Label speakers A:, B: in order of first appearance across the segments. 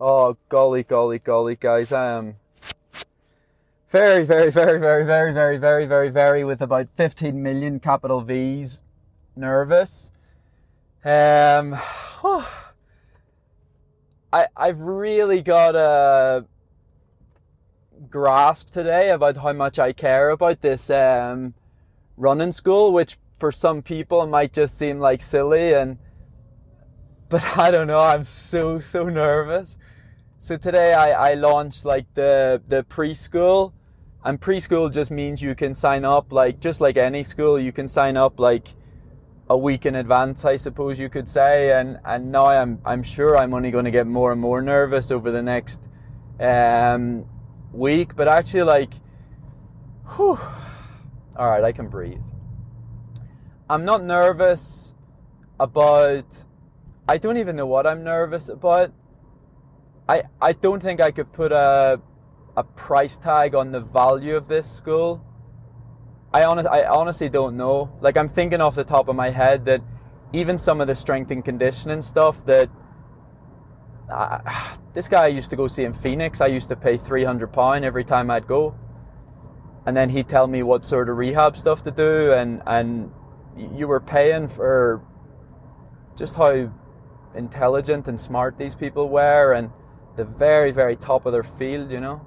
A: Oh, golly, golly, golly, guys. I am very, very, very, very, very, very, very, very, very, with about 15 million capital V's nervous. Um, oh, I, I've really got a grasp today about how much I care about this um, running school, which for some people might just seem like silly and but I don't know, I'm so so nervous. So today I, I launched like the the preschool and preschool just means you can sign up like just like any school, you can sign up like a week in advance, I suppose you could say. And and now I'm I'm sure I'm only going to get more and more nervous over the next um, week. But actually, like, whew, all right, I can breathe. I'm not nervous about. I don't even know what I'm nervous about. I I don't think I could put a a price tag on the value of this school I honest, I honestly don't know. Like I'm thinking off the top of my head that even some of the strength and conditioning stuff that uh, this guy I used to go see in Phoenix, I used to pay three hundred pound every time I'd go, and then he'd tell me what sort of rehab stuff to do, and and you were paying for just how intelligent and smart these people were, and the very very top of their field, you know.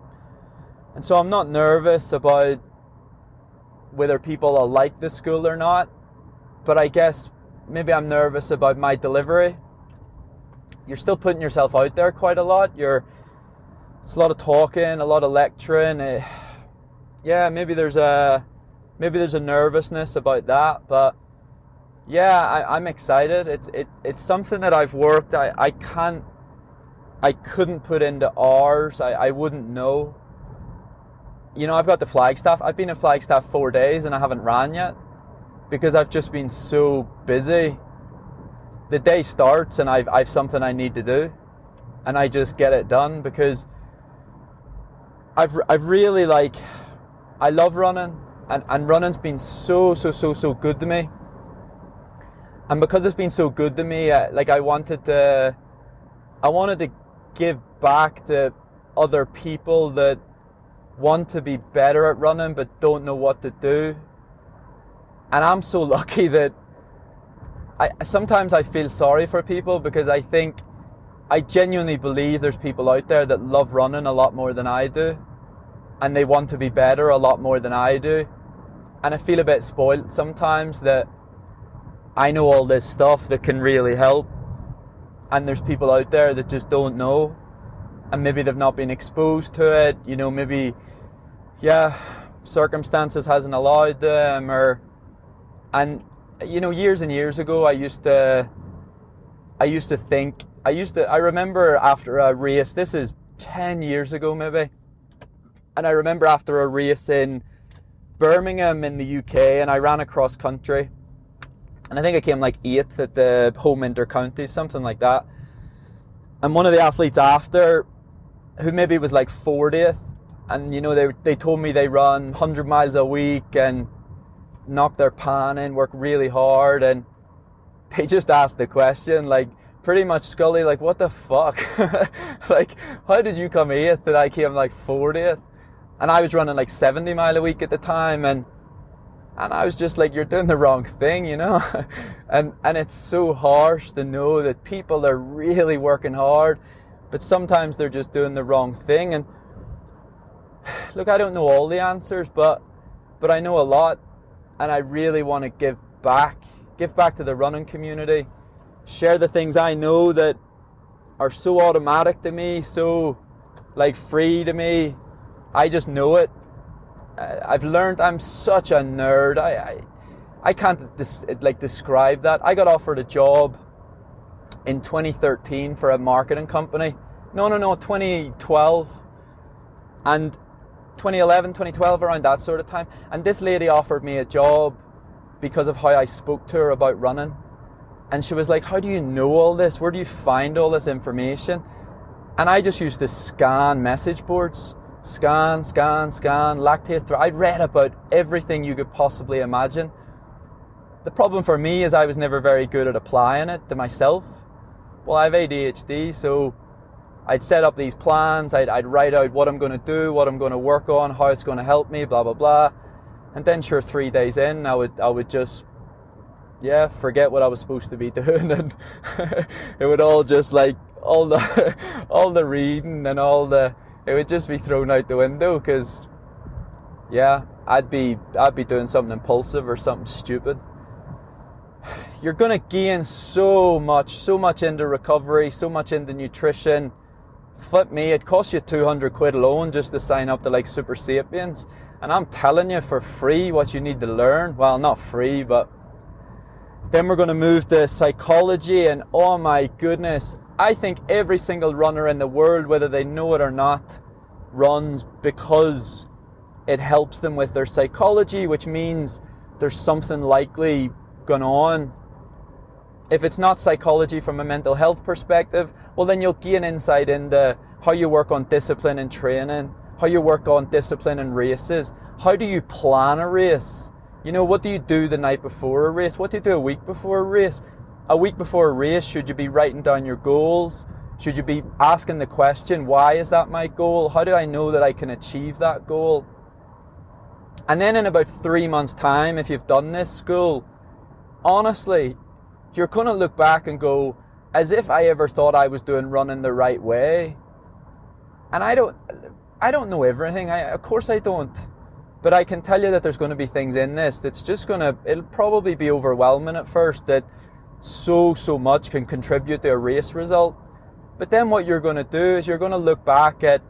A: And so I'm not nervous about whether people will like the school or not. But I guess maybe I'm nervous about my delivery. You're still putting yourself out there quite a lot. You're it's a lot of talking, a lot of lecturing. Uh, yeah, maybe there's a maybe there's a nervousness about that, but yeah, I, am excited. It's it, it's something that I've worked. I, I can't I couldn't put into hours. I, I wouldn't know you know, I've got the Flagstaff. I've been in Flagstaff four days and I haven't ran yet because I've just been so busy. The day starts and I've, I've something I need to do and I just get it done because I've, I've really like, I love running and, and running's been so, so, so, so good to me. And because it's been so good to me, uh, like I wanted to, I wanted to give back to other people that want to be better at running but don't know what to do. And I'm so lucky that I sometimes I feel sorry for people because I think I genuinely believe there's people out there that love running a lot more than I do and they want to be better a lot more than I do. And I feel a bit spoiled sometimes that I know all this stuff that can really help and there's people out there that just don't know and maybe they've not been exposed to it, you know, maybe yeah, circumstances hasn't allowed them, or and you know, years and years ago, I used to, I used to think, I used to, I remember after a race. This is ten years ago, maybe, and I remember after a race in Birmingham in the UK, and I ran across country, and I think I came like eighth at the home intercounty, something like that. And one of the athletes after, who maybe was like 40th, and you know they they told me they run 100 miles a week and knock their pan in, work really hard, and they just asked the question like pretty much Scully like what the fuck like how did you come eighth and I came like 40th and I was running like 70 mile a week at the time and and I was just like you're doing the wrong thing you know and and it's so harsh to know that people are really working hard but sometimes they're just doing the wrong thing and look, I don't know all the answers, but but I know a lot, and I really want to give back, give back to the running community, share the things I know that are so automatic to me, so like free to me. I just know it. I've learned I'm such a nerd. I I, I can't dis- like describe that. I got offered a job in 2013 for a marketing company. No, no, no, 2012. And 2011, 2012, around that sort of time. And this lady offered me a job because of how I spoke to her about running. And she was like, How do you know all this? Where do you find all this information? And I just used to scan message boards. Scan, scan, scan, lactate. I read about everything you could possibly imagine. The problem for me is I was never very good at applying it to myself. Well, I have ADHD, so I'd set up these plans. I'd, I'd write out what I'm going to do, what I'm going to work on, how it's going to help me, blah blah blah. And then, sure, three days in, I would I would just yeah forget what I was supposed to be doing, and it would all just like all the all the reading and all the it would just be thrown out the window because yeah, I'd be I'd be doing something impulsive or something stupid. You're gonna gain so much, so much into recovery, so much into nutrition flip me, it costs you 200 quid alone just to sign up to like Supersapiens. And I'm telling you for free what you need to learn. Well, not free, but then we're going to move to psychology. And oh my goodness, I think every single runner in the world, whether they know it or not, runs because it helps them with their psychology, which means there's something likely going on if it's not psychology from a mental health perspective, well, then you'll gain insight into how you work on discipline and training, how you work on discipline and races. How do you plan a race? You know, what do you do the night before a race? What do you do a week before a race? A week before a race, should you be writing down your goals? Should you be asking the question, why is that my goal? How do I know that I can achieve that goal? And then in about three months' time, if you've done this school, honestly, you're going to look back and go, as if I ever thought I was doing running the right way. And I don't, I don't know everything. I, of course I don't. But I can tell you that there's going to be things in this that's just going to, it'll probably be overwhelming at first that so, so much can contribute to a race result. But then what you're going to do is you're going to look back at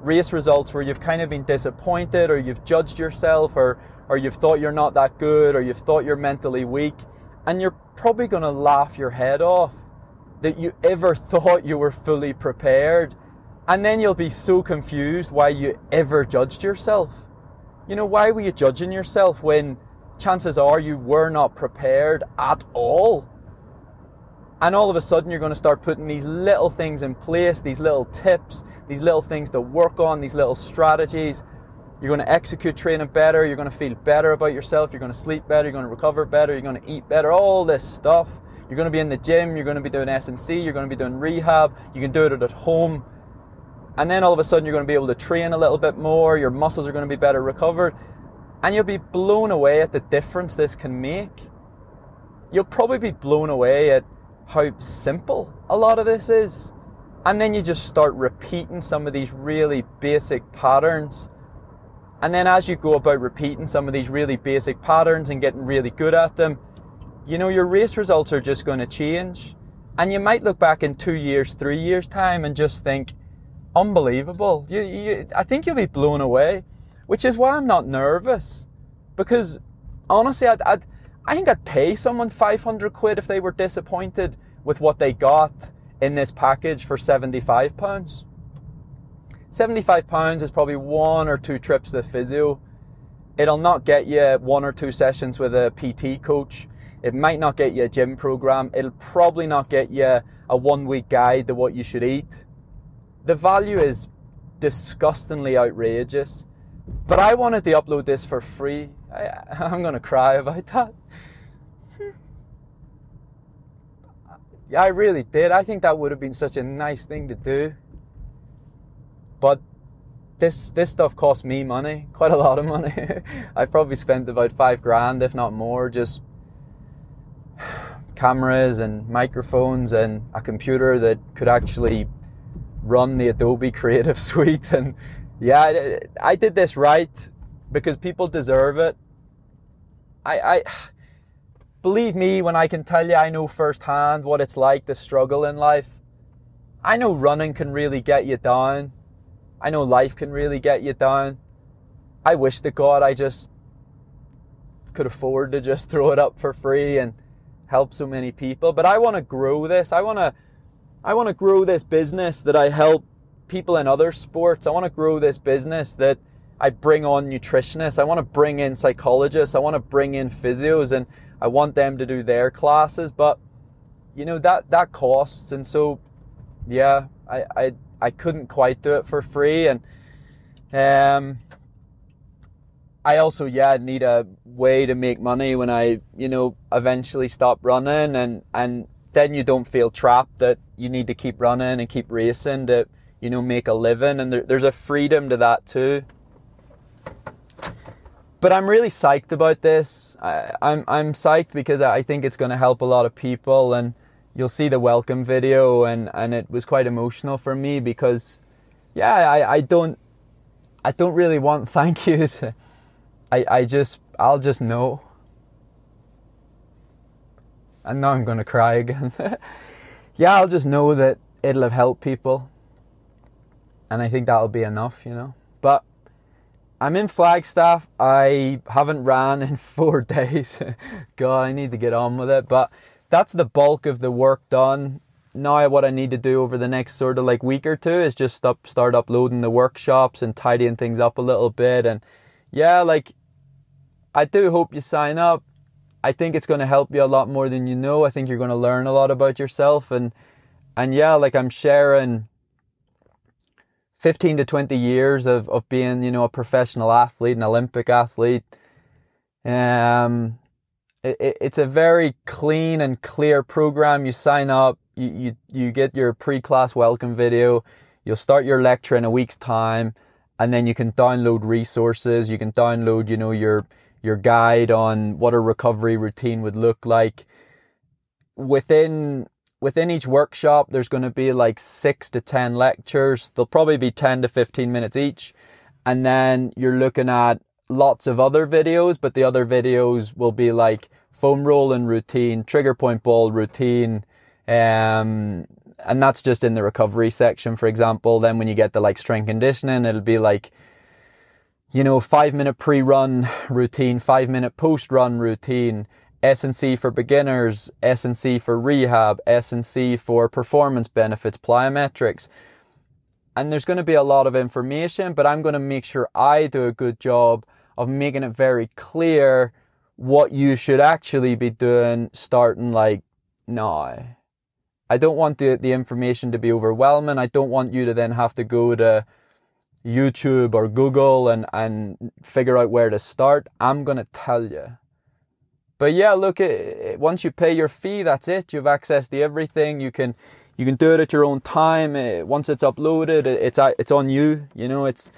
A: race results where you've kind of been disappointed or you've judged yourself or, or you've thought you're not that good or you've thought you're mentally weak and you're probably going to laugh your head off that you ever thought you were fully prepared. And then you'll be so confused why you ever judged yourself. You know, why were you judging yourself when chances are you were not prepared at all? And all of a sudden, you're going to start putting these little things in place, these little tips, these little things to work on, these little strategies you're going to execute training better. You're going to feel better about yourself. You're going to sleep better. You're going to recover better. You're going to eat better. All this stuff. You're going to be in the gym. You're going to be doing S&C. You're going to be doing rehab. You can do it at home. And then all of a sudden, you're going to be able to train a little bit more. Your muscles are going to be better recovered. And you'll be blown away at the difference this can make. You'll probably be blown away at how simple a lot of this is. And then you just start repeating some of these really basic patterns and then as you go about repeating some of these really basic patterns and getting really good at them, you know, your race results are just going to change. And you might look back in two years, three years' time and just think, unbelievable. You, you, I think you'll be blown away, which is why I'm not nervous. Because honestly, I'd, I'd, I think I'd pay someone 500 quid if they were disappointed with what they got in this package for 75 pounds. 75 pounds is probably one or two trips to the physio. It'll not get you one or two sessions with a PT coach. It might not get you a gym program. It'll probably not get you a one week guide to what you should eat. The value is disgustingly outrageous. But I wanted to upload this for free. I, going to cry about that. Yeah, I really did. I think that would have been such a nice thing to do. But this this stuff cost me money, quite a lot of money. I probably spent about five grand, if not more, just cameras and microphones and a computer that could actually run the Adobe Creative Suite. And yeah, I, did this right because people deserve it. I, I believe me when I can tell you I know firsthand what it's like to struggle in life. I know running can really get you down. I know life can really get you down. I wish to God I just could afford to just throw it up for free and help so many people. But I want to grow this. I want to, I want to grow this business that I help people in other sports. I want to grow this business that I bring on nutritionists. I want to bring in psychologists. I want to bring in physios and I want them to do their classes. But, you know, that, that costs. And so, yeah, I, I, I couldn't quite do it for free, and um, I also yeah need a way to make money when I you know eventually stop running, and and then you don't feel trapped that you need to keep running and keep racing to, you know, make a living. And there, there's a freedom to that too. But I'm really psyched about this. I, I'm I'm psyched because I think it's going to help a lot of people, and you'll see the welcome video, and, and it was quite emotional for me because, yeah, I, I don't I don't really want thank yous. I I just I'll just know. And now I'm gonna cry again. yeah, I'll just know that it'll have helped people. And I think that'll be enough, you know. But I'm in Flagstaff. I haven't ran in four days. God, I need to get on with it. But that's the bulk of the work done. Now, what I need to do over the next sort of like week or two is just stop, start uploading the workshops and tidying things up a little bit. And yeah, like I do hope you sign up. I think it's going to help you a lot more than you know. I think you're going to learn a lot about yourself and and yeah, like I'm sharing 15 to 20 years of, of being, you know, a professional athlete, an Olympic athlete. Um, it, it's a very clean and clear program. You sign up, you, you, you get your pre-class welcome video. You'll start your lecture in a week's time and then you can download resources. You can download, you know, your, your guide on what a recovery routine would look like. Within within each workshop, there's going to be like six to 10 lectures. They'll probably be 10 to 15 minutes each. And then you're looking at lots of other videos, but the other videos will be like foam rolling routine, trigger point ball routine. Um, and that's just in the recovery section, for example. Then when you get to like strength conditioning, it'll be like you know, five minute pre-run routine, five minute post-run routine, S&C for beginners, S&C for rehab, S&C for performance benefits, plyometrics. And there's going to be a lot of information, but I'm going to make sure I do a good job of making it very clear what you should actually be doing starting like now. I don't want the, the information to be overwhelming. I don't want you to then have to go to YouTube or Google and, and figure out where to start. I'm going to tell you. But yeah, look, once you pay your fee, that's it. You've accessed to everything. You can, you can do it at your own time. Once it's uploaded, it's, it's on you. You know, it's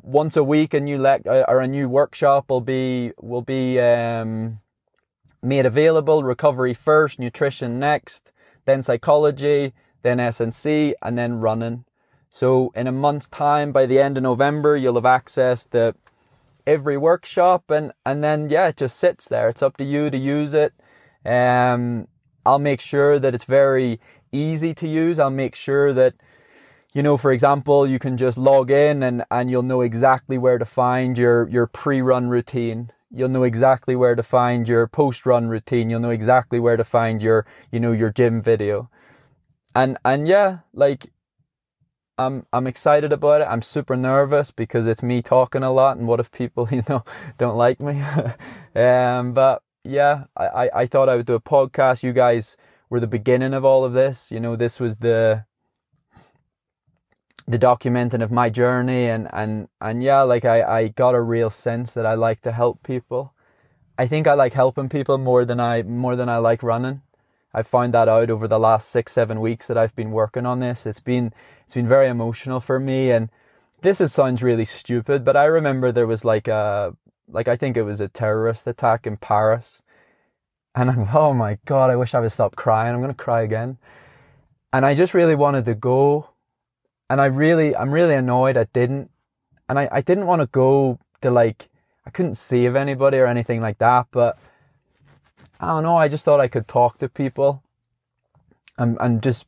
A: once a week, a new lec- or a new workshop will be, will be, um, made available. Recovery first, nutrition next, then psychology, then S&C, and then running. So in a month's time, by the end of November, you'll have accessed to every workshop and, and then, yeah, it just sits there. It's up to you to use it. Um, I'll make sure that it's very easy to use. I'll make sure that, you know, for example, you can just log in and, and you'll know exactly where to find your, your pre-run routine. You'll know exactly where to find your post-run routine. You'll know exactly where to find your, you know, your gym video. And, and yeah, like I'm I'm excited about it. I'm super nervous because it's me talking a lot, and what if people, you know, don't like me? um, but yeah, I, I thought I would do a podcast. You guys were the beginning of all of this. You know, this was the the documenting of my journey, and and and yeah, like I I got a real sense that I like to help people. I think I like helping people more than I more than I like running. I found that out over the last six, seven weeks that I've been working on this. It's been it's been very emotional for me and this is, sounds really stupid, but I remember there was like a like I think it was a terrorist attack in Paris. And I'm oh my god, I wish I would stop crying. I'm gonna cry again. And I just really wanted to go. And I really I'm really annoyed I didn't. And I, I didn't want to go to like I couldn't save anybody or anything like that, but I don't know, I just thought I could talk to people and, and just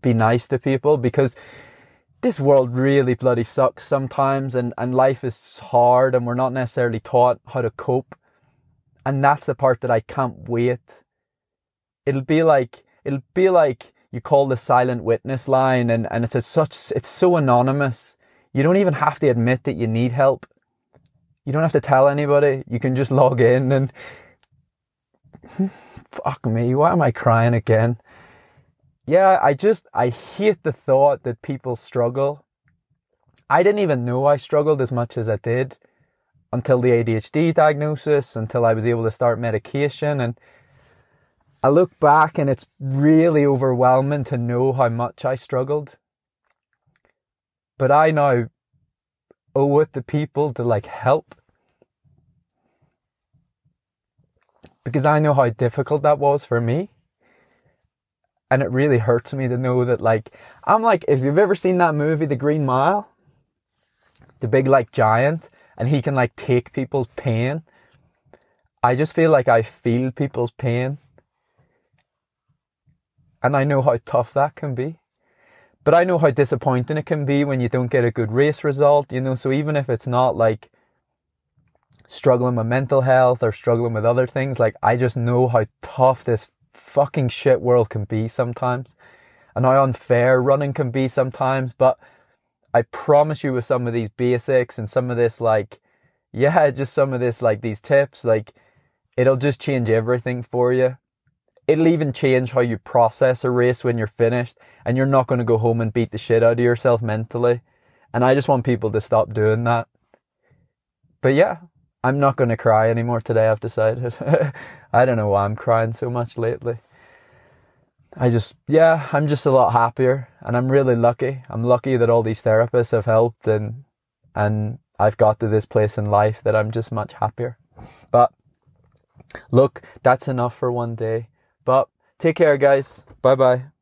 A: be nice to people because this world really bloody sucks sometimes and, and life is hard and we're not necessarily taught how to cope. And that's the part that I can't wait. It'll be like, it'll be like you call the silent witness line and, and it's a such, it's so anonymous. You don't even have to admit that you need help. You don't have to tell anybody. You can just log in and fuck me, why am I crying again? Yeah, I just, I hate the thought that people struggle. I didn't even know I struggled as much as I did until the ADHD diagnosis, until I was able to start medication. And, I look back and it's really overwhelming to know how much I struggled. But I now owe it to people to like help. Because I know how difficult that was for me. And it really hurts me to know that like, I'm like, if you've ever seen that movie, The Green Mile, the big like giant, and he can like take people's pain. I just feel like I feel people's pain and I know how tough that can be. But I know how disappointing it can be when you don't get a good race result, you know. So even if it's not like struggling with mental health or struggling with other things, like I just know how tough this fucking shit world can be sometimes and how unfair running can be sometimes. But I promise you, with some of these basics and some of this, like, yeah, just some of this, like these tips, like, it'll just change everything for you. It'll even change how you process a race when you're finished and you're not going to go home and beat the shit out of yourself mentally. And I just want people to stop doing that. But yeah, I'm not going to cry anymore today, I've decided. I don't know why I'm crying so much lately. I just, yeah, I'm just a lot happier and I'm really lucky. I'm lucky that all these therapists have helped and, and I've got to this place in life that I'm just much happier. But look, that's enough for one day. But take care, guys. Bye bye.